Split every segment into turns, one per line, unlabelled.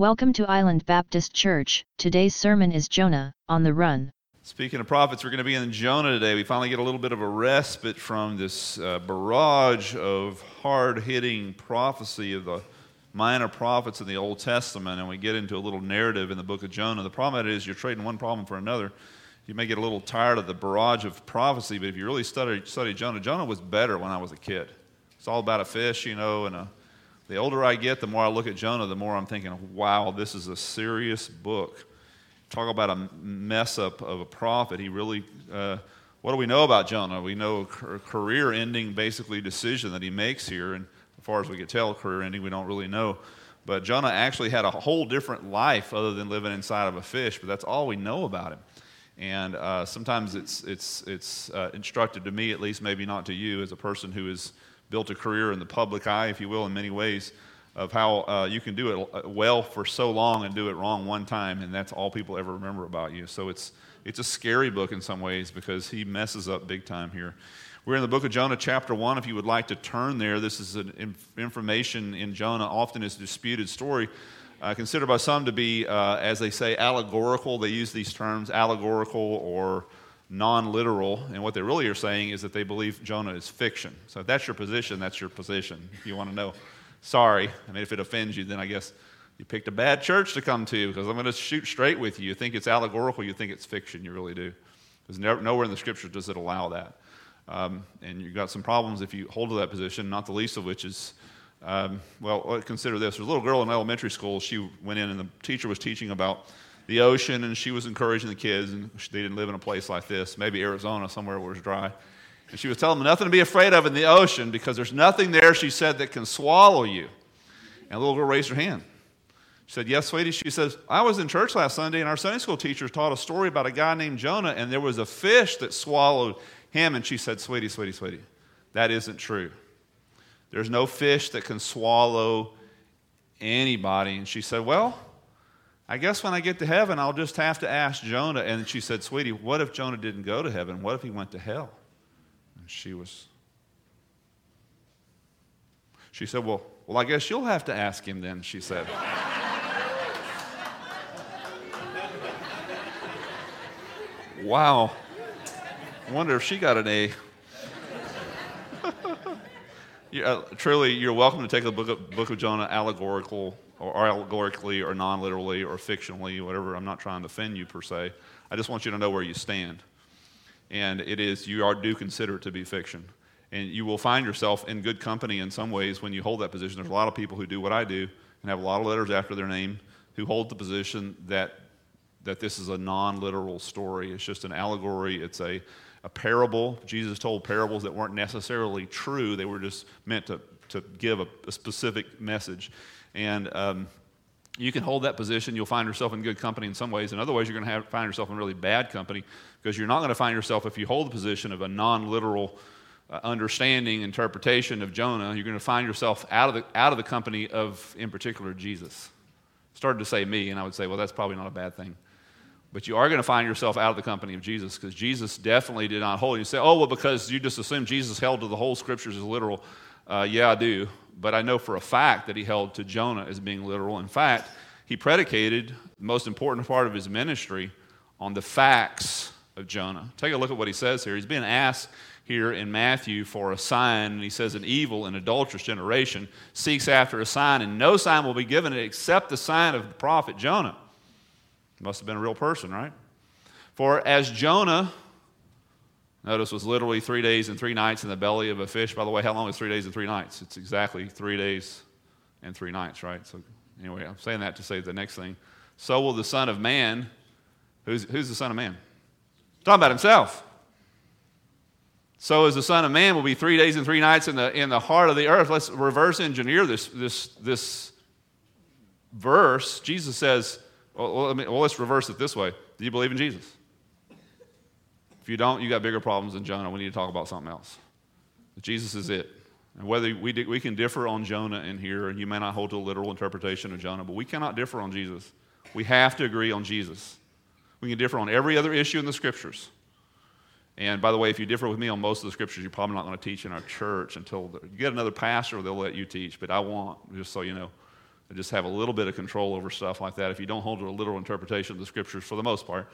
Welcome to Island Baptist Church. Today's sermon is Jonah on the Run.
Speaking of prophets, we're going to be in Jonah today. We finally get a little bit of a respite from this uh, barrage of hard hitting prophecy of the minor prophets in the Old Testament, and we get into a little narrative in the book of Jonah. The problem is you're trading one problem for another. You may get a little tired of the barrage of prophecy, but if you really study, study Jonah, Jonah was better when I was a kid. It's all about a fish, you know, and a, the older I get, the more I look at Jonah, the more I'm thinking, wow, this is a serious book. Talk about a mess up of a prophet. He really, uh, what do we know about Jonah? We know a career ending, basically, decision that he makes here. And as far as we can tell, career ending, we don't really know. But Jonah actually had a whole different life other than living inside of a fish, but that's all we know about him. And uh, sometimes it's, it's, it's uh, instructed to me, at least, maybe not to you, as a person who has built a career in the public eye, if you will, in many ways of how uh, you can do it uh, well for so long and do it wrong one time, and that's all people ever remember about you. So it's, it's a scary book in some ways because he messes up big time here. We're in the book of Jonah, chapter 1. If you would like to turn there, this is an information in Jonah, often is a disputed story. Uh, considered by some to be, uh, as they say, allegorical. They use these terms, allegorical or non literal. And what they really are saying is that they believe Jonah is fiction. So if that's your position, that's your position, if you want to know. Sorry. I mean, if it offends you, then I guess you picked a bad church to come to because I'm going to shoot straight with you. You think it's allegorical, you think it's fiction, you really do. Because nowhere in the scripture does it allow that. Um, and you've got some problems if you hold to that position, not the least of which is, um, well, consider this. There's a little girl in elementary school. She went in, and the teacher was teaching about the ocean, and she was encouraging the kids, and they didn't live in a place like this, maybe Arizona, somewhere where it's dry. And she was telling them nothing to be afraid of in the ocean because there's nothing there, she said, that can swallow you. And the little girl raised her hand. She said, Yes, sweetie. She says, I was in church last Sunday, and our Sunday school teacher taught a story about a guy named Jonah, and there was a fish that swallowed him. And she said, Sweetie, sweetie, sweetie, that isn't true. There's no fish that can swallow anybody. And she said, Well, I guess when I get to heaven, I'll just have to ask Jonah. And she said, Sweetie, what if Jonah didn't go to heaven? What if he went to hell? she was. She said, Well, well, I guess you'll have to ask him then, she said. wow. Wonder if she got an A. yeah, uh, truly, you're welcome to take the book of, book of Jonah allegorical or, or allegorically or non literally or fictionally, whatever. I'm not trying to offend you per se. I just want you to know where you stand. And it is you are do consider it to be fiction. And you will find yourself in good company in some ways when you hold that position. There's a lot of people who do what i do and have a lot of letters after their name who hold the position that that this is a non-literal story. It's just an allegory. It's a, a parable. Jesus told parables that weren't necessarily true. They were just meant to, to give a, a specific message and um, you can hold that position. You'll find yourself in good company in some ways. In other ways, you're going to have, find yourself in really bad company because you're not going to find yourself, if you hold the position of a non literal uh, understanding, interpretation of Jonah, you're going to find yourself out of, the, out of the company of, in particular, Jesus. Started to say me, and I would say, well, that's probably not a bad thing. But you are going to find yourself out of the company of Jesus because Jesus definitely did not hold. You say, oh, well, because you just assume Jesus held to the whole scriptures as literal. Uh, yeah, I do but I know for a fact that he held to Jonah as being literal. In fact, he predicated the most important part of his ministry on the facts of Jonah. Take a look at what he says here. He's being asked here in Matthew for a sign, and he says, An evil and adulterous generation seeks after a sign, and no sign will be given it except the sign of the prophet Jonah. Must have been a real person, right? For as Jonah Notice was literally three days and three nights in the belly of a fish. By the way, how long is three days and three nights? It's exactly three days and three nights, right? So, anyway, I'm saying that to say the next thing. So will the Son of Man. Who's, who's the Son of Man? talking about himself. So as the Son of Man will be three days and three nights in the, in the heart of the earth. Let's reverse engineer this, this, this verse. Jesus says, well, let me, well, let's reverse it this way. Do you believe in Jesus? You don't, you got bigger problems than Jonah. We need to talk about something else. Jesus is it. And whether we, we can differ on Jonah in here, and you may not hold to a literal interpretation of Jonah, but we cannot differ on Jesus. We have to agree on Jesus. We can differ on every other issue in the scriptures. And by the way, if you differ with me on most of the scriptures, you're probably not going to teach in our church until the, you get another pastor, they'll let you teach. But I want, just so you know, I just have a little bit of control over stuff like that. If you don't hold to a literal interpretation of the scriptures for the most part,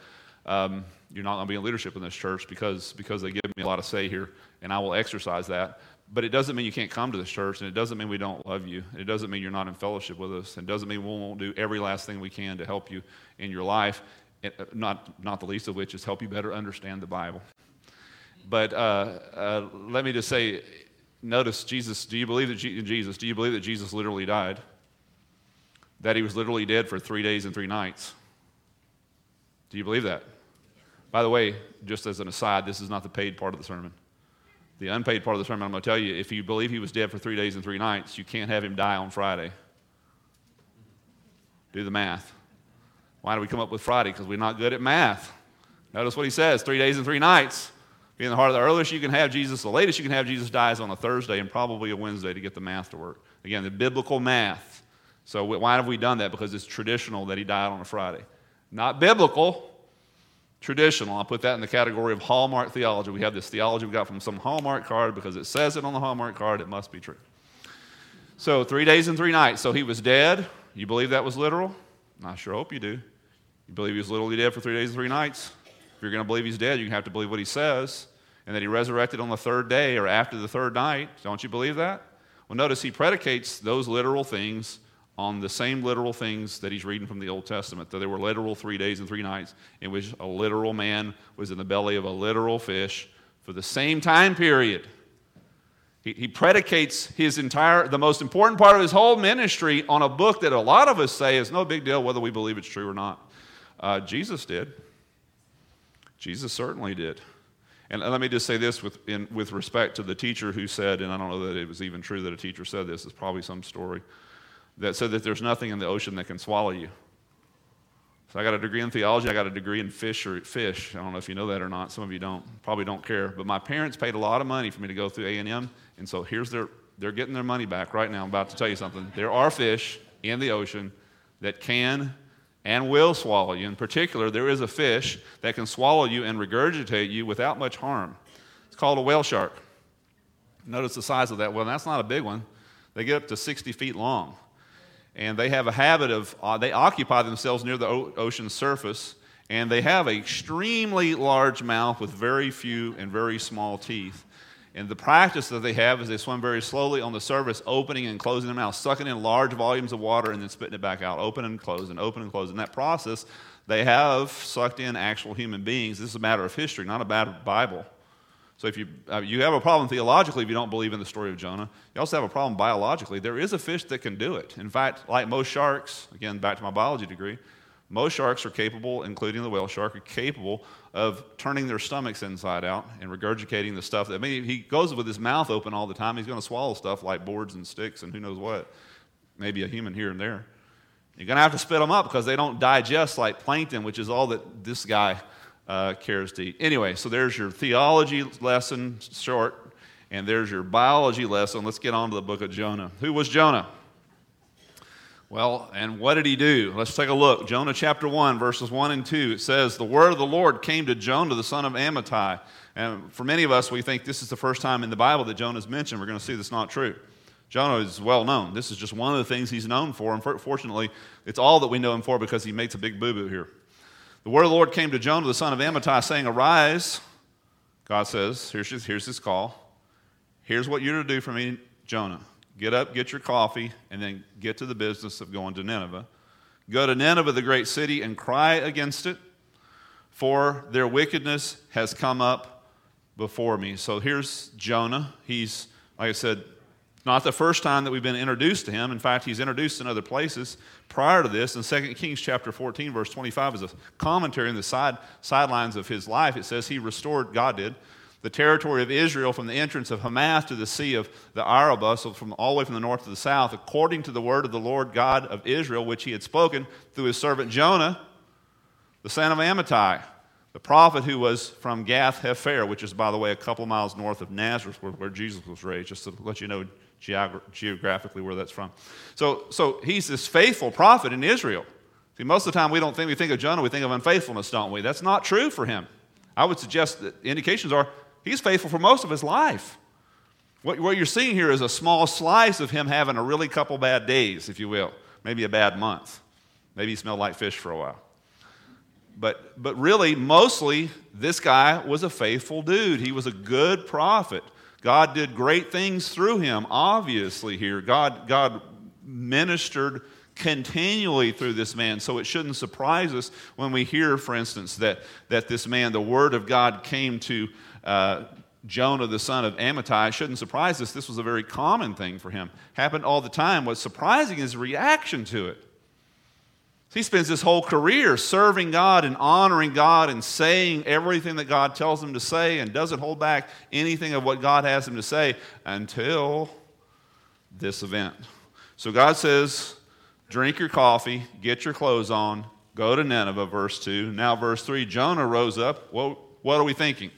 um, you're not going to be in leadership in this church because, because they give me a lot of say here, and I will exercise that. But it doesn't mean you can't come to this church, and it doesn't mean we don't love you. It doesn't mean you're not in fellowship with us. It doesn't mean we won't do every last thing we can to help you in your life, uh, not, not the least of which is help you better understand the Bible. But uh, uh, let me just say, notice Jesus, do you believe that Jesus, do you believe that Jesus literally died? that he was literally dead for three days and three nights. Do you believe that? By the way, just as an aside, this is not the paid part of the sermon. The unpaid part of the sermon, I'm going to tell you if you believe he was dead for three days and three nights, you can't have him die on Friday. Do the math. Why do we come up with Friday? Because we're not good at math. Notice what he says three days and three nights. Be in the heart of the earliest you can have Jesus, the latest you can have Jesus dies on a Thursday and probably a Wednesday to get the math to work. Again, the biblical math. So why have we done that? Because it's traditional that he died on a Friday. Not biblical, traditional. I'll put that in the category of Hallmark theology. We have this theology we got from some Hallmark card because it says it on the Hallmark card, it must be true. So three days and three nights. So he was dead. You believe that was literal? I sure hope you do. You believe he was literally dead for three days and three nights? If you're going to believe he's dead, you have to believe what he says and that he resurrected on the third day or after the third night. Don't you believe that? Well, notice he predicates those literal things on the same literal things that he's reading from the Old Testament, that there were literal three days and three nights in which a literal man was in the belly of a literal fish for the same time period. He, he predicates his entire, the most important part of his whole ministry on a book that a lot of us say is no big deal whether we believe it's true or not. Uh, Jesus did. Jesus certainly did. And let me just say this with, in, with respect to the teacher who said, and I don't know that it was even true that a teacher said this, it's probably some story that said that there's nothing in the ocean that can swallow you. So I got a degree in theology. I got a degree in fish or fish. I don't know if you know that or not. Some of you don't. Probably don't care. But my parents paid a lot of money for me to go through A&M, and so here's their they're getting their money back right now. I'm about to tell you something. There are fish in the ocean that can and will swallow you. In particular, there is a fish that can swallow you and regurgitate you without much harm. It's called a whale shark. Notice the size of that one. That's not a big one. They get up to 60 feet long and they have a habit of uh, they occupy themselves near the o- ocean surface and they have an extremely large mouth with very few and very small teeth. And the practice that they have is they swim very slowly on the surface opening and closing their mouth sucking in large volumes of water and then spitting it back out open and close and open and close. In that process they have sucked in actual human beings. This is a matter of history not a of bible so if you, uh, you have a problem theologically if you don't believe in the story of Jonah, you also have a problem biologically. There is a fish that can do it. In fact, like most sharks, again, back to my biology degree, most sharks are capable, including the whale shark, are capable of turning their stomachs inside out and regurgitating the stuff that, I mean, he goes with his mouth open all the time. He's going to swallow stuff like boards and sticks and who knows what. Maybe a human here and there. You're going to have to spit them up because they don't digest like plankton, which is all that this guy uh, cares to eat. Anyway, so there's your theology lesson short, and there's your biology lesson. Let's get on to the book of Jonah. Who was Jonah? Well, and what did he do? Let's take a look. Jonah chapter 1, verses 1 and 2. It says, The word of the Lord came to Jonah, the son of Amittai. And for many of us, we think this is the first time in the Bible that Jonah is mentioned. We're going to see that's not true. Jonah is well known. This is just one of the things he's known for. And fortunately, it's all that we know him for because he makes a big boo boo here. The word of the Lord came to Jonah, the son of Amittai, saying, Arise. God says, here's his, here's his call. Here's what you're to do for me, Jonah. Get up, get your coffee, and then get to the business of going to Nineveh. Go to Nineveh, the great city, and cry against it, for their wickedness has come up before me. So here's Jonah. He's, like I said, not the first time that we've been introduced to him. In fact, he's introduced in other places prior to this. In 2 Kings chapter 14, verse 25 is a commentary in the side, sidelines of his life. It says he restored, God did, the territory of Israel from the entrance of Hamath to the sea of the Arabah, so from all the way from the north to the south, according to the word of the Lord God of Israel, which he had spoken through his servant Jonah, the son of Amittai, the prophet who was from Gath Hepher, which is, by the way, a couple miles north of Nazareth, where, where Jesus was raised, just to let you know geogra- geographically where that's from. So, so he's this faithful prophet in Israel. See, most of the time we don't think we think of Jonah, we think of unfaithfulness, don't we? That's not true for him. I would suggest that indications are he's faithful for most of his life. What, what you're seeing here is a small slice of him having a really couple bad days, if you will. maybe a bad month. Maybe he smelled like fish for a while. But, but really, mostly, this guy was a faithful dude. He was a good prophet. God did great things through him, obviously, here. God, God ministered continually through this man. So it shouldn't surprise us when we hear, for instance, that, that this man, the word of God, came to uh, Jonah, the son of Amittai. It shouldn't surprise us. This was a very common thing for him. Happened all the time. What's surprising is reaction to it. He spends his whole career serving God and honoring God and saying everything that God tells him to say and doesn't hold back anything of what God has him to say until this event. So God says, Drink your coffee, get your clothes on, go to Nineveh, verse 2. Now, verse 3 Jonah rose up. Well, what are we thinking?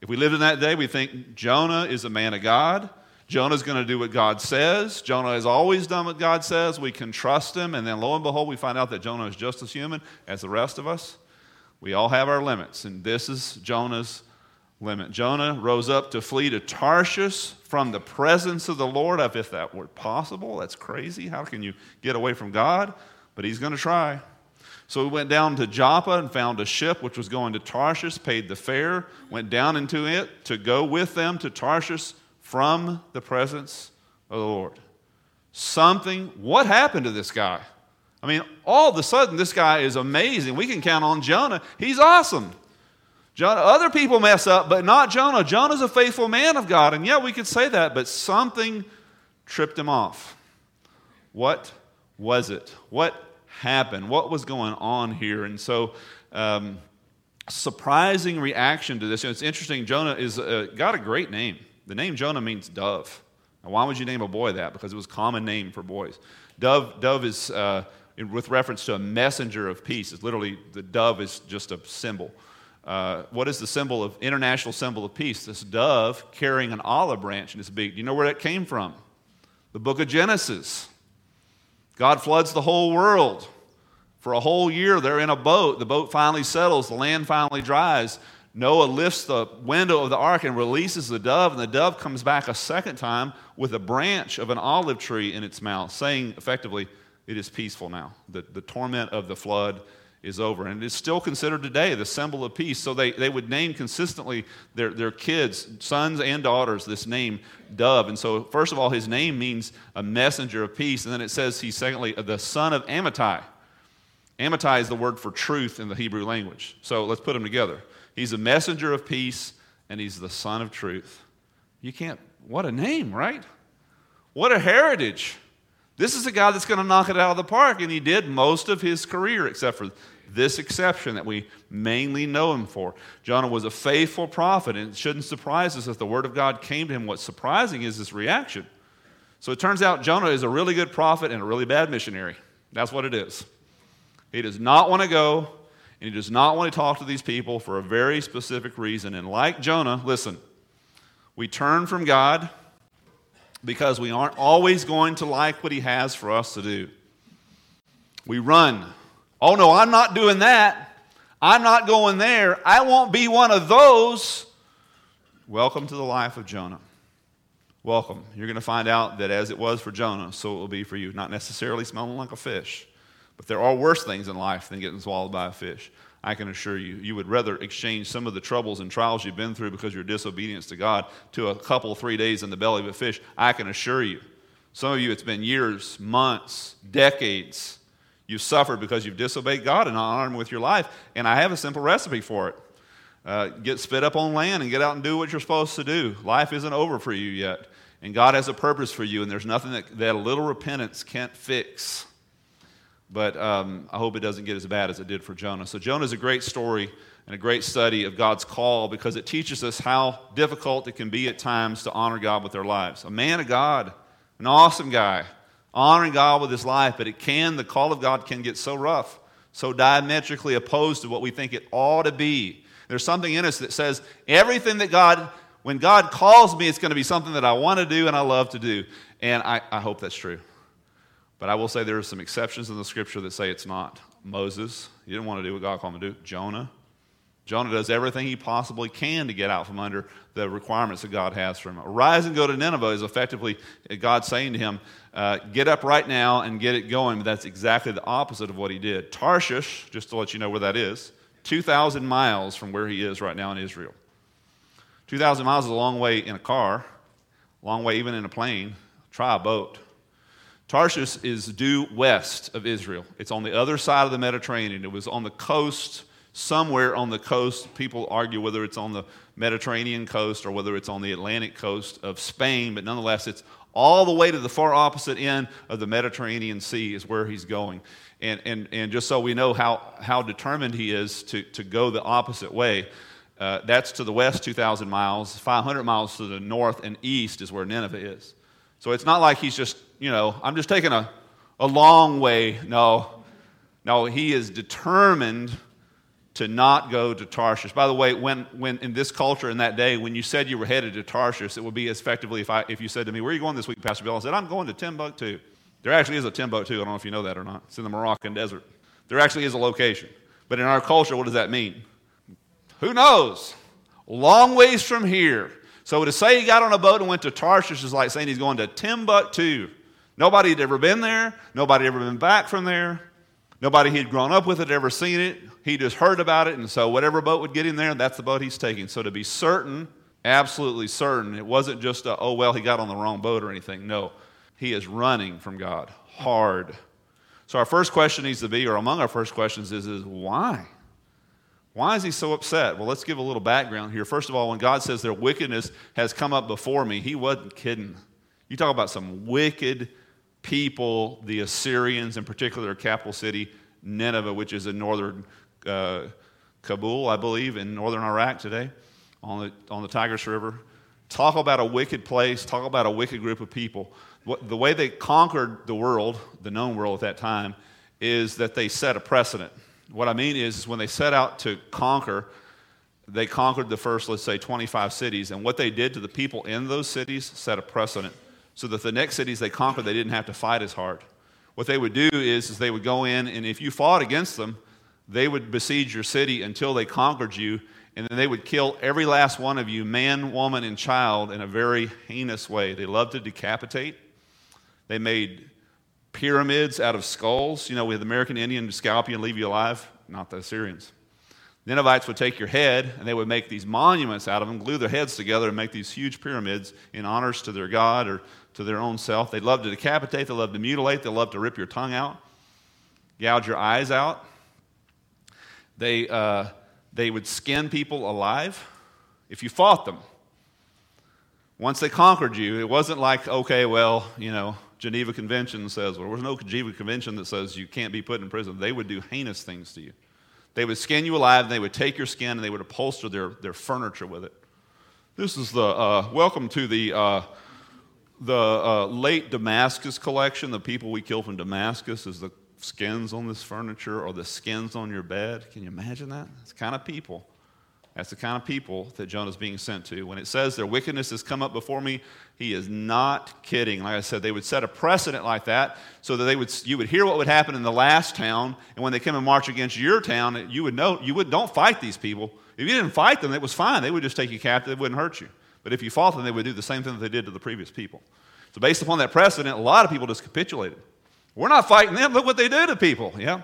If we lived in that day, we think Jonah is a man of God. Jonah's going to do what God says. Jonah has always done what God says. We can trust him. And then lo and behold, we find out that Jonah is just as human as the rest of us. We all have our limits. And this is Jonah's limit. Jonah rose up to flee to Tarshish from the presence of the Lord. If that were possible, that's crazy. How can you get away from God? But he's going to try. So we went down to Joppa and found a ship which was going to Tarshish, paid the fare, went down into it to go with them to Tarshish from the presence of the Lord. Something, what happened to this guy? I mean, all of a sudden, this guy is amazing. We can count on Jonah. He's awesome. Jonah, other people mess up, but not Jonah. Jonah's a faithful man of God. And yeah, we could say that, but something tripped him off. What was it? What happened? What was going on here? And so, um, surprising reaction to this. You know, it's interesting. Jonah is uh, got a great name. The name Jonah means dove. Now, why would you name a boy that? Because it was a common name for boys. Dove, dove is uh, with reference to a messenger of peace. It's literally the dove is just a symbol. Uh, what is the symbol of international symbol of peace? This dove carrying an olive branch in its beak. Do you know where that came from? The book of Genesis. God floods the whole world. For a whole year, they're in a boat. The boat finally settles, the land finally dries. Noah lifts the window of the ark and releases the dove, and the dove comes back a second time with a branch of an olive tree in its mouth, saying effectively, It is peaceful now. The, the torment of the flood is over. And it's still considered today the symbol of peace. So they, they would name consistently their, their kids, sons and daughters, this name, Dove. And so, first of all, his name means a messenger of peace. And then it says he's, secondly, the son of Amittai. Amittai is the word for truth in the Hebrew language. So let's put them together. He's a messenger of peace, and he's the son of truth. You can't, what a name, right? What a heritage. This is a guy that's going to knock it out of the park, and he did most of his career, except for this exception that we mainly know him for. Jonah was a faithful prophet, and it shouldn't surprise us if the word of God came to him. What's surprising is his reaction. So it turns out Jonah is a really good prophet and a really bad missionary. That's what it is. He does not want to go and he does not want to talk to these people for a very specific reason. And like Jonah, listen, we turn from God because we aren't always going to like what he has for us to do. We run. Oh, no, I'm not doing that. I'm not going there. I won't be one of those. Welcome to the life of Jonah. Welcome. You're going to find out that as it was for Jonah, so it will be for you. Not necessarily smelling like a fish but there are worse things in life than getting swallowed by a fish. I can assure you. You would rather exchange some of the troubles and trials you've been through because of your disobedience to God to a couple, three days in the belly of a fish. I can assure you. Some of you, it's been years, months, decades. You've suffered because you've disobeyed God and not honored Him with your life. And I have a simple recipe for it. Uh, get spit up on land and get out and do what you're supposed to do. Life isn't over for you yet. And God has a purpose for you, and there's nothing that, that a little repentance can't fix. But um, I hope it doesn't get as bad as it did for Jonah. So, Jonah is a great story and a great study of God's call because it teaches us how difficult it can be at times to honor God with our lives. A man of God, an awesome guy, honoring God with his life, but it can, the call of God can get so rough, so diametrically opposed to what we think it ought to be. There's something in us that says everything that God, when God calls me, it's going to be something that I want to do and I love to do. And I, I hope that's true. But I will say there are some exceptions in the scripture that say it's not. Moses, he didn't want to do what God called him to do. Jonah, Jonah does everything he possibly can to get out from under the requirements that God has for him. Arise and go to Nineveh is effectively God saying to him, uh, Get up right now and get it going. But that's exactly the opposite of what he did. Tarshish, just to let you know where that is, 2,000 miles from where he is right now in Israel. 2,000 miles is a long way in a car, long way even in a plane. Try a boat. Tarshish is due west of Israel. It's on the other side of the Mediterranean. It was on the coast somewhere on the coast. People argue whether it's on the Mediterranean coast or whether it's on the Atlantic coast of Spain, but nonetheless, it's all the way to the far opposite end of the Mediterranean Sea is where he's going. And, and, and just so we know how, how determined he is to, to go the opposite way, uh, that's to the west 2,000 miles. 500 miles to the north and east is where Nineveh is. So it's not like he's just, you know, I'm just taking a, a long way. No. No, he is determined to not go to Tarshish. By the way, when, when in this culture in that day, when you said you were headed to Tarshish, it would be effectively if, I, if you said to me, Where are you going this week, Pastor Bill? I said, I'm going to Timbuktu. There actually is a Timbuktu. I don't know if you know that or not. It's in the Moroccan desert. There actually is a location. But in our culture, what does that mean? Who knows? Long ways from here. So to say he got on a boat and went to Tarshish is like saying he's going to Timbuktu. Nobody had ever been there. Nobody had ever been back from there. Nobody he'd grown up with had ever seen it. He just heard about it, and so whatever boat would get him there, that's the boat he's taking. So to be certain, absolutely certain, it wasn't just a, oh, well, he got on the wrong boat or anything. No, he is running from God hard. So our first question needs to be, or among our first questions, is, is why? Why is he so upset? Well, let's give a little background here. First of all, when God says their wickedness has come up before me, he wasn't kidding. You talk about some wicked people, the Assyrians, in particular, their capital city, Nineveh, which is in northern uh, Kabul, I believe, in northern Iraq today, on the, on the Tigris River. Talk about a wicked place, talk about a wicked group of people. What, the way they conquered the world, the known world at that time, is that they set a precedent. What I mean is, when they set out to conquer, they conquered the first, let's say, 25 cities, and what they did to the people in those cities set a precedent so that the next cities they conquered, they didn't have to fight as hard. What they would do is, is they would go in, and if you fought against them, they would besiege your city until they conquered you, and then they would kill every last one of you, man, woman, and child, in a very heinous way. They loved to decapitate. They made pyramids out of skulls. You know, with American Indian scalp you and leave you alive. Not the Assyrians. Ninevites would take your head and they would make these monuments out of them, glue their heads together, and make these huge pyramids in honors to their god or to their own self. They love to decapitate, they love to mutilate, they love to rip your tongue out, gouge your eyes out. They, uh, they would skin people alive if you fought them. Once they conquered you, it wasn't like, okay, well, you know, Geneva Convention says, well, there was no Geneva Convention that says you can't be put in prison. They would do heinous things to you. They would skin you alive, and they would take your skin, and they would upholster their, their furniture with it. This is the, uh, welcome to the, uh, the uh, late Damascus collection. The people we kill from Damascus is the skins on this furniture or the skins on your bed. Can you imagine that? It's kind of people. That's the kind of people that Jonah is being sent to. When it says their wickedness has come up before me, he is not kidding. Like I said, they would set a precedent like that so that they would, you would hear what would happen in the last town, and when they come and march against your town, you would know, you would, don't fight these people. If you didn't fight them, it was fine. They would just take you captive, it wouldn't hurt you. But if you fought them, they would do the same thing that they did to the previous people. So based upon that precedent, a lot of people just capitulated. We're not fighting them. Look what they do to people. Yeah,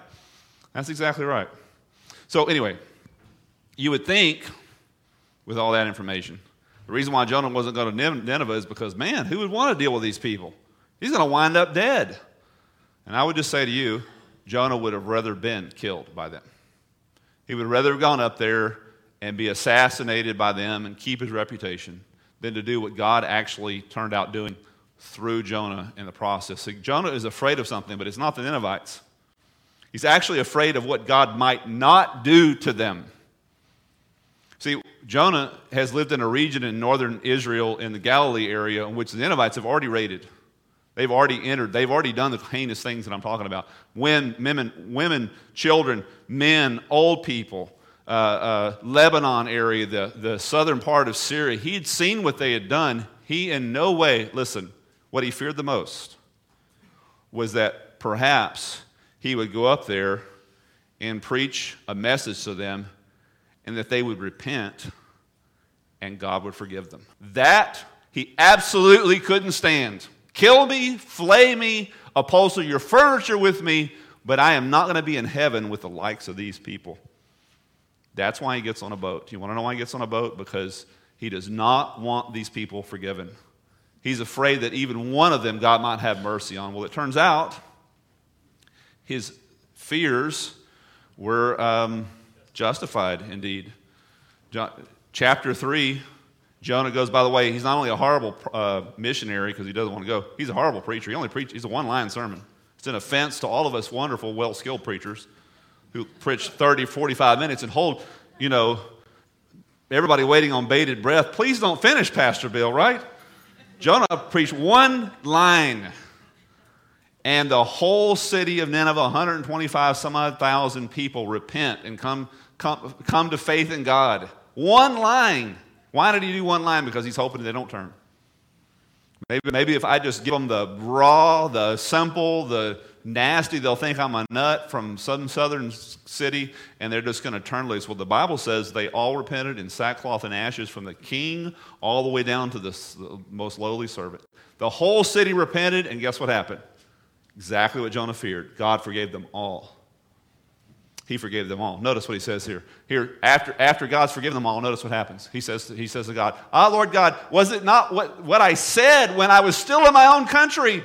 that's exactly right. So, anyway, you would think, with all that information, the reason why Jonah wasn't going to Nineveh is because, man, who would want to deal with these people? He's going to wind up dead. And I would just say to you, Jonah would have rather been killed by them. He would rather have gone up there and be assassinated by them and keep his reputation than to do what God actually turned out doing through Jonah in the process. See, Jonah is afraid of something, but it's not the Ninevites. He's actually afraid of what God might not do to them. See, Jonah has lived in a region in northern Israel in the Galilee area in which the Ninevites have already raided. They've already entered. They've already done the heinous things that I'm talking about. When women, women children, men, old people, uh, uh, Lebanon area, the, the southern part of Syria, he had seen what they had done. He in no way, listen, what he feared the most was that perhaps he would go up there and preach a message to them, and that they would repent and God would forgive them. That he absolutely couldn't stand. Kill me, flay me, upholster your furniture with me, but I am not going to be in heaven with the likes of these people. That's why he gets on a boat. You want to know why he gets on a boat? Because he does not want these people forgiven. He's afraid that even one of them God might have mercy on. Well, it turns out his fears were um, justified indeed. Chapter 3, Jonah goes, by the way, he's not only a horrible uh, missionary because he doesn't want to go, he's a horrible preacher. He only preaches, he's a one line sermon. It's an offense to all of us wonderful, well skilled preachers who preach 30, 45 minutes and hold, you know, everybody waiting on bated breath. Please don't finish, Pastor Bill, right? Jonah preached one line, and the whole city of Nineveh, 125 some odd thousand people, repent and come, come, come to faith in God. One line. Why did he do one line? Because he's hoping they don't turn. Maybe, maybe if I just give them the raw, the simple, the nasty, they'll think I'm a nut from some southern city and they're just going to turn loose. Well, the Bible says they all repented in sackcloth and ashes from the king all the way down to the, most lowly servant. The whole city repented, and guess what happened? Exactly what Jonah feared. God forgave them all he forgave them all. Notice what he says here. Here, after, after God's forgiven them all, notice what happens. He says, he says to God, Ah, Lord God, was it not what, what I said when I was still in my own country?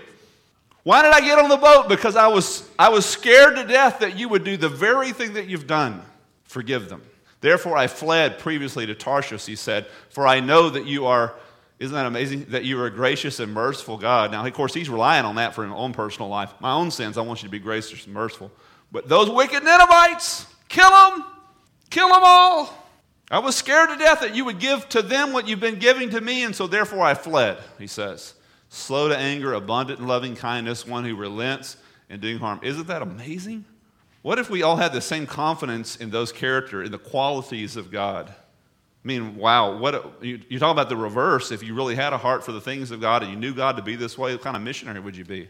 Why did I get on the boat? Because I was, I was scared to death that you would do the very thing that you've done. Forgive them. Therefore, I fled previously to Tarshish, he said, for I know that you are, isn't that amazing? That you are a gracious and merciful God. Now, of course, he's relying on that for his own personal life. My own sins, I want you to be gracious and merciful. But those wicked Ninevites, kill them, kill them all. I was scared to death that you would give to them what you've been giving to me, and so therefore I fled, he says. Slow to anger, abundant in loving kindness, one who relents in doing harm. Isn't that amazing? What if we all had the same confidence in those character, in the qualities of God? I mean, wow, what a, you, you talk about the reverse. If you really had a heart for the things of God and you knew God to be this way, what kind of missionary would you be?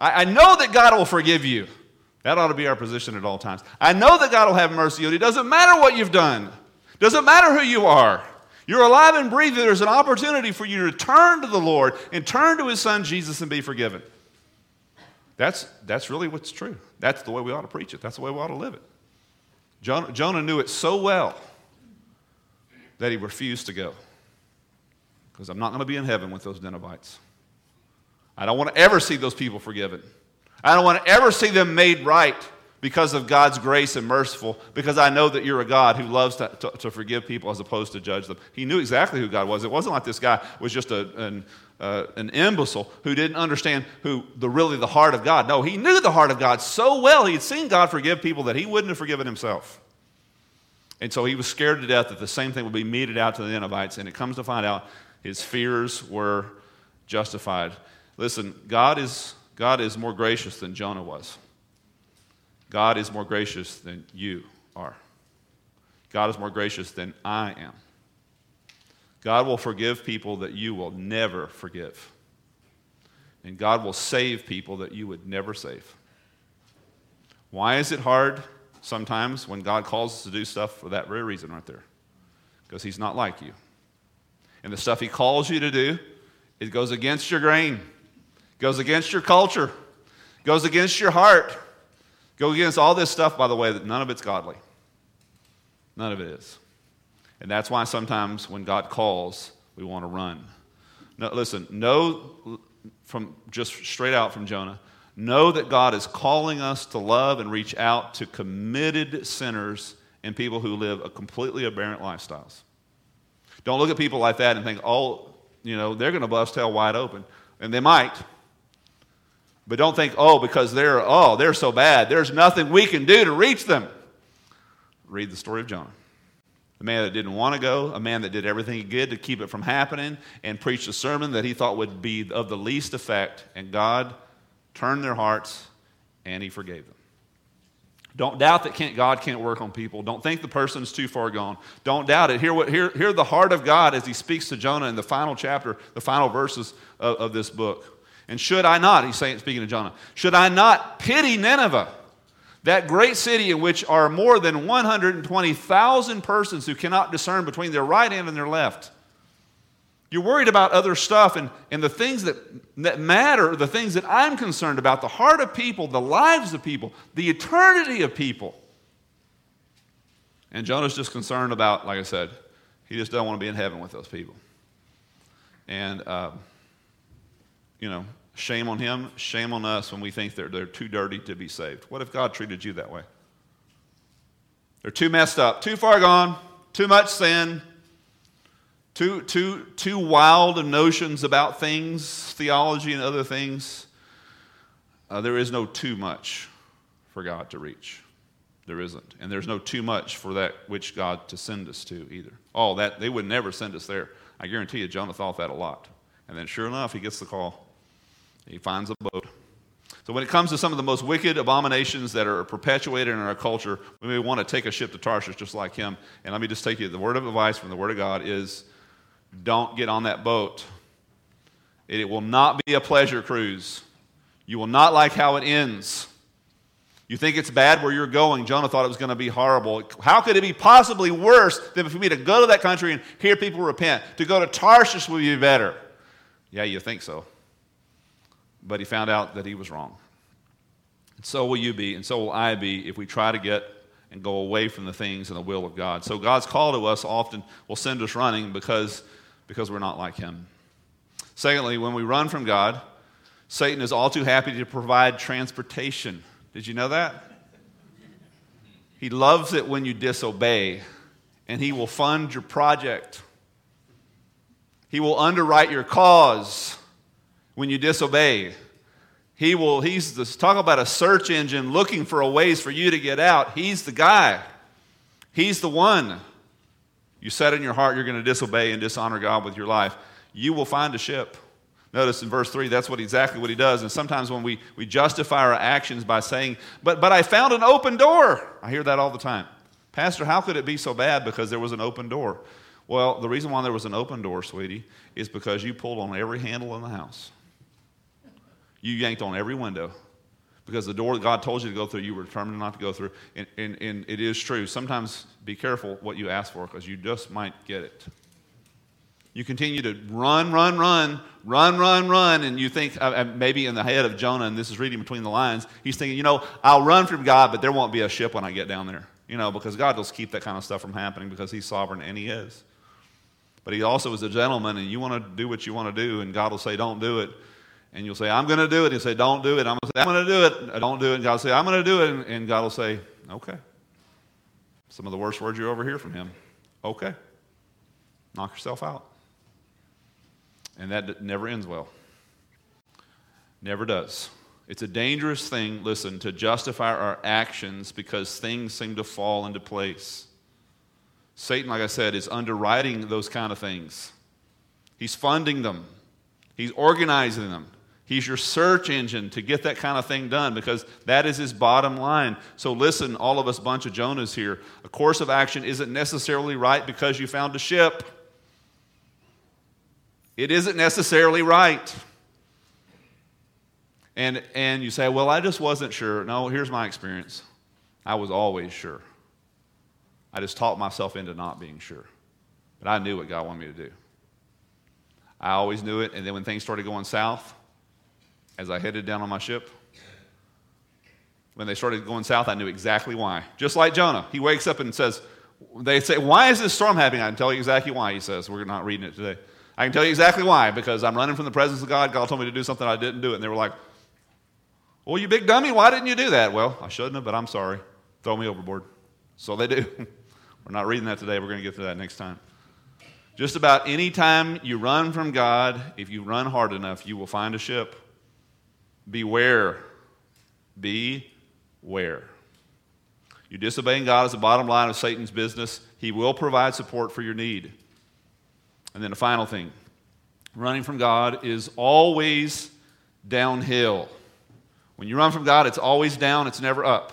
I, I know that God will forgive you. That ought to be our position at all times. I know that God will have mercy on you. It doesn't matter what you've done, doesn't matter who you are. You're alive and breathing. There's an opportunity for you to turn to the Lord and turn to His Son Jesus and be forgiven. That's, that's really what's true. That's the way we ought to preach it. That's the way we ought to live it. Jonah, Jonah knew it so well that he refused to go. Because I'm not going to be in heaven with those Ninevites. I don't want to ever see those people forgiven. I don't want to ever see them made right because of God's grace and merciful, because I know that you're a God who loves to, to, to, forgive people as opposed to judge them. He knew exactly who God was. It wasn't like this guy was just a, an, uh, an imbecile who didn't understand who the really the heart of God. No, he knew the heart of God so well. He had seen God forgive people that he wouldn't have forgiven himself. And so he was scared to death that the same thing would be meted out to the Ninevites. And it comes to find out his fears were justified. Listen, God is God is more gracious than Jonah was. God is more gracious than you are. God is more gracious than I am. God will forgive people that you will never forgive. And God will save people that you would never save. Why is it hard sometimes when God calls us to do stuff for that very reason right there? Because He's not like you. And the stuff He calls you to do, it goes against your grain. Goes against your culture, goes against your heart, goes against all this stuff, by the way, that none of it's godly. None of it is. And that's why sometimes when God calls, we want to run. No, listen, know from just straight out from Jonah, know that God is calling us to love and reach out to committed sinners and people who live a completely aberrant lifestyles. Don't look at people like that and think, oh, you know, they're going to bust hell wide open. And they might. But don't think, oh, because they're, oh, they're so bad, there's nothing we can do to reach them. Read the story of Jonah. A man that didn't want to go, a man that did everything he could to keep it from happening, and preached a sermon that he thought would be of the least effect, and God turned their hearts and he forgave them. Don't doubt that can't, God can't work on people. Don't think the person's too far gone. Don't doubt it. Hear, what, hear, hear the heart of God as he speaks to Jonah in the final chapter, the final verses of, of this book. And should I not, he's saying, speaking to Jonah, should I not pity Nineveh, That great city in which are more than 120,000 persons who cannot discern between their right hand and their left. You're worried about other stuff and, and the things that, that matter, the things that I'm concerned about, the heart of people, the lives of people, the eternity of people. And Jonah's just concerned about, like I said, he just doesn't want to be in heaven with those people. And, uh, you know, shame on him, shame on us when we think they're, they're too dirty to be saved. What if God treated you that way? They're too messed up, too far gone, too much sin, too, too, too wild of notions about things, theology and other things. Uh, there is no too much for God to reach. There isn't. And there's no too much for that which God to send us to either. Oh, that they would never send us there. I guarantee you, Jonah thought that a lot. And then sure enough, he gets the call. He finds a boat. So when it comes to some of the most wicked abominations that are perpetuated in our culture, we may want to take a ship to Tarshish just like him. And let me just take you the word of advice from the Word of God is don't get on that boat. It will not be a pleasure cruise. You will not like how it ends. You think it's bad where you're going. Jonah thought it was going to be horrible. How could it be possibly worse than for me to go to that country and hear people repent? To go to Tarshish would be better. Yeah, you think so. But he found out that he was wrong. And so will you be, and so will I be if we try to get and go away from the things and the will of God. So God's call to us often will send us running because, because we're not like him. Secondly, when we run from God, Satan is all too happy to provide transportation did you know that? He loves it when you disobey, and He will fund your project. He will underwrite your cause when you disobey. He will, he's the, talk about a search engine looking for a ways for you to get out. He's the guy. He's the one. You set in your heart you're going to disobey and dishonor God with your life. You will find a ship. Notice in verse 3, that's what exactly what he does. And sometimes when we, we justify our actions by saying, but, but I found an open door. I hear that all the time. Pastor, how could it be so bad because there was an open door? Well, the reason why there was an open door, sweetie, is because you pulled on every handle in the house. You yanked on every window because the door that God told you to go through, you were determined not to go through. And, and, and it is true. Sometimes be careful what you ask for because you just might get it. You continue to run, run, run, run, run, run, and you think uh, uh, maybe in the head of Jonah, and this is reading between the lines, he's thinking, you know, I'll run from God, but there won't be a ship when I get down there. You know, because God will keep that kind of stuff from happening because He's sovereign and He is. But He also is a gentleman, and you want to do what you want to do, and God will say, don't do it. And you'll say, I'm going to do it. He'll say, don't do it. I'm going to say, I'm going to do it. Don't do it. And God will say, I'm going to do it. And God will say, okay. Some of the worst words you ever hear from Him. Okay. Knock yourself out. And that never ends well. Never does. It's a dangerous thing, listen, to justify our actions because things seem to fall into place. Satan, like I said, is underwriting those kind of things. He's funding them, he's organizing them. He's your search engine to get that kind of thing done because that is his bottom line. So, listen, all of us, bunch of Jonahs here. A course of action isn't necessarily right because you found a ship. It isn't necessarily right. And, and you say, well, I just wasn't sure. No, here's my experience. I was always sure. I just talked myself into not being sure. But I knew what God wanted me to do. I always knew it. And then when things started going south, as I headed down on my ship, when they started going south, I knew exactly why. Just like Jonah, he wakes up and says, They say, Why is this storm happening? I can tell you exactly why, he says. We're not reading it today. I can tell you exactly why, because I'm running from the presence of God. God told me to do something, I didn't do it. And they were like, Well, you big dummy, why didn't you do that? Well, I shouldn't have, but I'm sorry. Throw me overboard. So they do. We're not reading that today. We're going to get to that next time. Just about any time you run from God, if you run hard enough, you will find a ship. Beware. Beware. You disobeying God is the bottom line of Satan's business. He will provide support for your need. And then a final thing running from God is always downhill. When you run from God, it's always down, it's never up.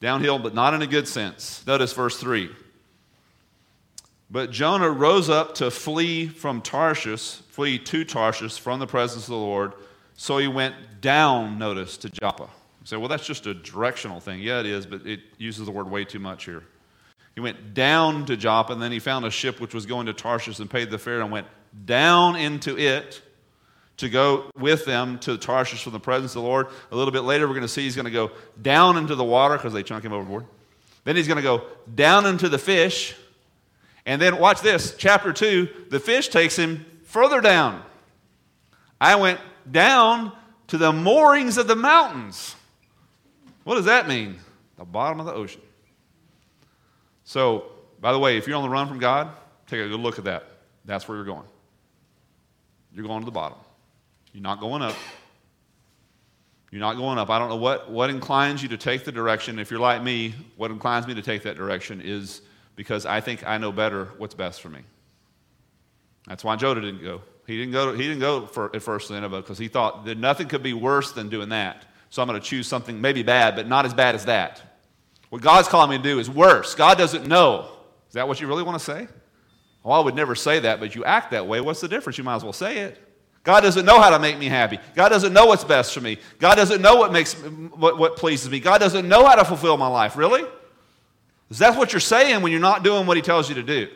Downhill, but not in a good sense. Notice verse 3. But Jonah rose up to flee from Tarshish, flee to Tarshish from the presence of the Lord. So he went down, notice, to Joppa. say, well, that's just a directional thing. Yeah, it is, but it uses the word way too much here. He went down to Joppa, and then he found a ship which was going to Tarshish and paid the fare and went down into it to go with them to Tarshish from the presence of the Lord. A little bit later, we're going to see he's going to go down into the water because they chunk him overboard. Then he's going to go down into the fish. And then, watch this, chapter 2, the fish takes him further down. I went down to the moorings of the mountains. What does that mean? The bottom of the ocean. So, by the way, if you're on the run from God, take a good look at that. That's where you're going. You're going to the bottom. You're not going up. You're not going up. I don't know what, what inclines you to take the direction. If you're like me, what inclines me to take that direction is because I think I know better what's best for me. That's why Jonah didn't go. He didn't go, he didn't go for, at first to Nineveh because he thought that nothing could be worse than doing that. So I'm going to choose something maybe bad, but not as bad as that. What God's calling me to do is worse. God doesn't know. Is that what you really want to say? Well, I would never say that, but you act that way. What's the difference? You might as well say it. God doesn't know how to make me happy. God doesn't know what's best for me. God doesn't know what makes what, what pleases me. God doesn't know how to fulfill my life. Really? Is that what you're saying when you're not doing what He tells you to do?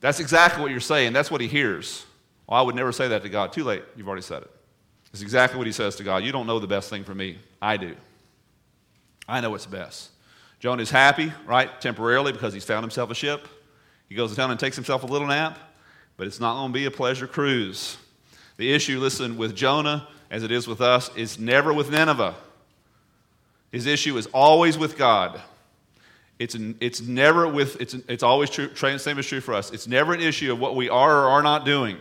That's exactly what you're saying. That's what He hears. I would never say that to God. Too late. You've already said it. It's exactly what He says to God. You don't know the best thing for me. I do. I know what's best. Jonah is happy, right, temporarily because he's found himself a ship. He goes to town and takes himself a little nap, but it's not going to be a pleasure cruise. The issue, listen, with Jonah, as it is with us, is never with Nineveh. His issue is always with God. It's, it's never with, it's, it's always true, same is true for us. It's never an issue of what we are or are not doing.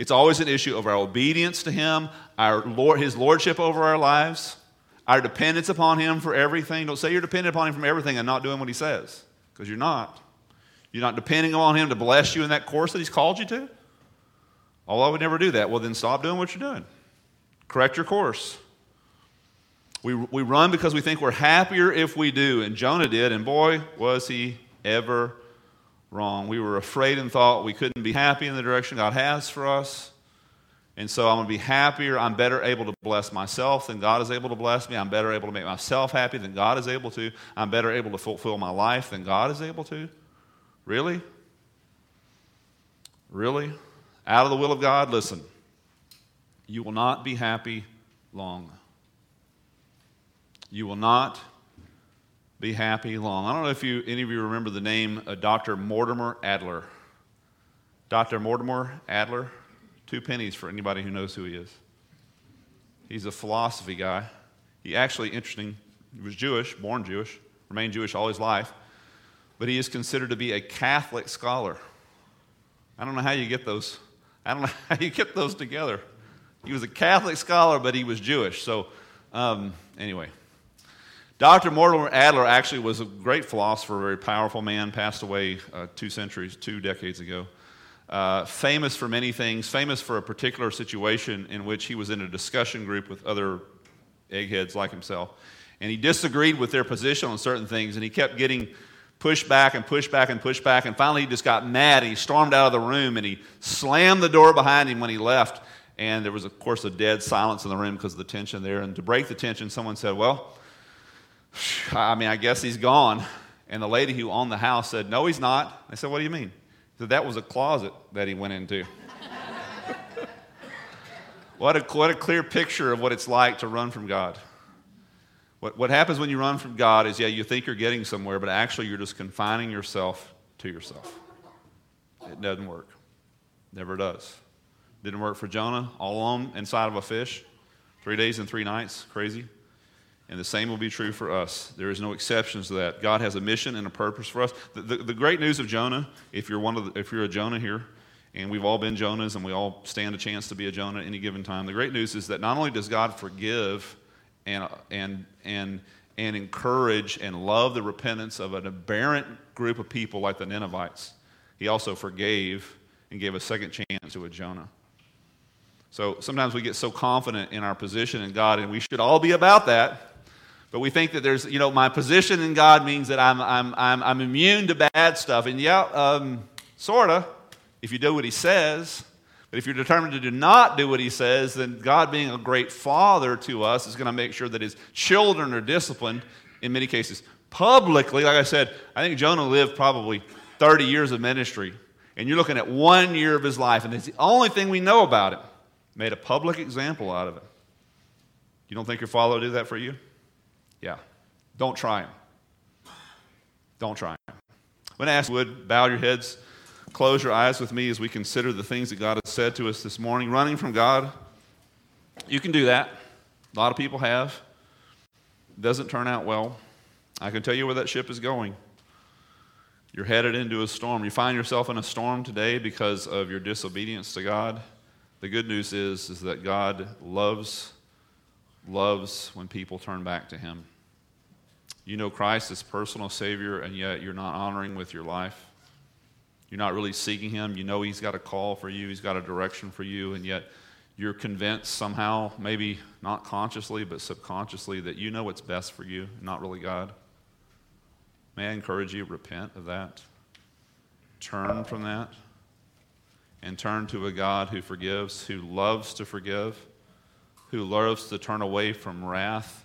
It's always an issue of our obedience to Him, our Lord, His Lordship over our lives, our dependence upon Him for everything. Don't say you're dependent upon Him from everything and not doing what He says, because you're not. You're not depending on Him to bless you in that course that He's called you to. Oh, I would never do that. Well, then stop doing what you're doing. Correct your course. We, we run because we think we're happier if we do, and Jonah did, and boy, was he ever wrong. We were afraid and thought we couldn't be happy in the direction God has for us. And so I'm going to be happier. I'm better able to bless myself than God is able to bless me. I'm better able to make myself happy than God is able to. I'm better able to fulfill my life than God is able to. Really? Really? out of the will of God, listen, you will not be happy long. You will not be happy long. I don't know if you, any of you remember the name Dr. Mortimer Adler. Dr. Mortimer Adler, two pennies for anybody who knows who he is. He's a philosophy guy. He actually, interesting, he was Jewish, born Jewish, remained Jewish all his life, but he is considered to be a Catholic scholar. I don't know how you get those I don't know how you get those together. He was a Catholic scholar, but he was Jewish. So, um, anyway. Dr. Mortimer Adler actually was a great philosopher, a very powerful man, passed away uh, two centuries, two decades ago. Uh, famous for many things, famous for a particular situation in which he was in a discussion group with other eggheads like himself. And he disagreed with their position on certain things, and he kept getting pushed back and pushed back and pushed back. And finally, he just got mad. He stormed out of the room and he slammed the door behind him when he left. And there was, of course, a dead silence in the room because of the tension there. And to break the tension, someone said, Well, I mean, I guess he's gone. And the lady who owned the house said, No, he's not. I said, What do you mean? Said, That was a closet that he went into. what, a, what a clear picture of what it's like to run from God. What, what happens when you run from God is, yeah, you think you're getting somewhere, but actually you're just confining yourself to yourself. It doesn't work. Never does. Didn't work for Jonah, all alone inside of a fish, three days and three nights. Crazy. And the same will be true for us. There is no exceptions to that. God has a mission and a purpose for us. The, the, the great news of Jonah, if you're, one of the, if you're a Jonah here, and we've all been Jonahs and we all stand a chance to be a Jonah at any given time, the great news is that not only does God forgive and, and, and, and encourage and love the repentance of an aberrant group of people like the Ninevites. He also forgave and gave a second chance to a Jonah. So sometimes we get so confident in our position in God, and we should all be about that. But we think that there's, you know, my position in God means that I'm, I'm, I'm, I'm immune to bad stuff. And yeah, um, sort of, if you do what He says. But if you're determined to do not do what he says, then God, being a great father to us, is going to make sure that his children are disciplined in many cases publicly. Like I said, I think Jonah lived probably 30 years of ministry. And you're looking at one year of his life, and it's the only thing we know about it. Made a public example out of it. You don't think your father will do that for you? Yeah. Don't try him. Don't try him. When I ask you would bow your heads, close your eyes with me as we consider the things that God has said to us this morning. Running from God, you can do that. A lot of people have. It doesn't turn out well. I can tell you where that ship is going. You're headed into a storm. You find yourself in a storm today because of your disobedience to God. The good news is, is that God loves loves when people turn back to him. You know Christ as personal savior and yet you're not honoring with your life. You're not really seeking him. You know he's got a call for you, he's got a direction for you and yet you're convinced somehow, maybe not consciously but subconsciously that you know what's best for you, not really God. May I encourage you repent of that? Turn from that and turn to a God who forgives, who loves to forgive, who loves to turn away from wrath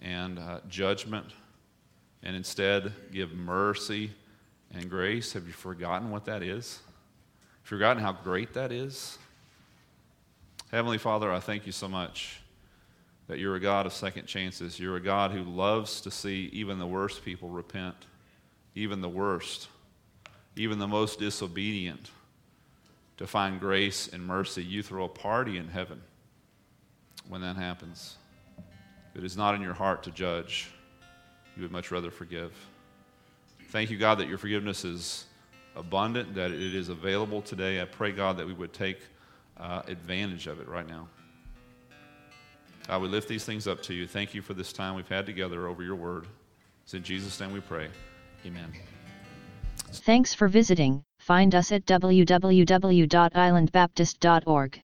and uh, judgment and instead give mercy and grace. Have you forgotten what that is? Forgotten how great that is? Heavenly Father, I thank you so much that you're a God of second chances. You're a God who loves to see even the worst people repent, even the worst, even the most disobedient, to find grace and mercy. You throw a party in heaven when that happens. It is not in your heart to judge, you would much rather forgive. Thank you, God, that your forgiveness is abundant, that it is available today. I pray, God, that we would take uh, advantage of it right now. God, we lift these things up to you. Thank you for this time we've had together over your word. It's in Jesus' name we pray. Amen.
Thanks for visiting. Find us at www.islandbaptist.org.